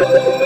you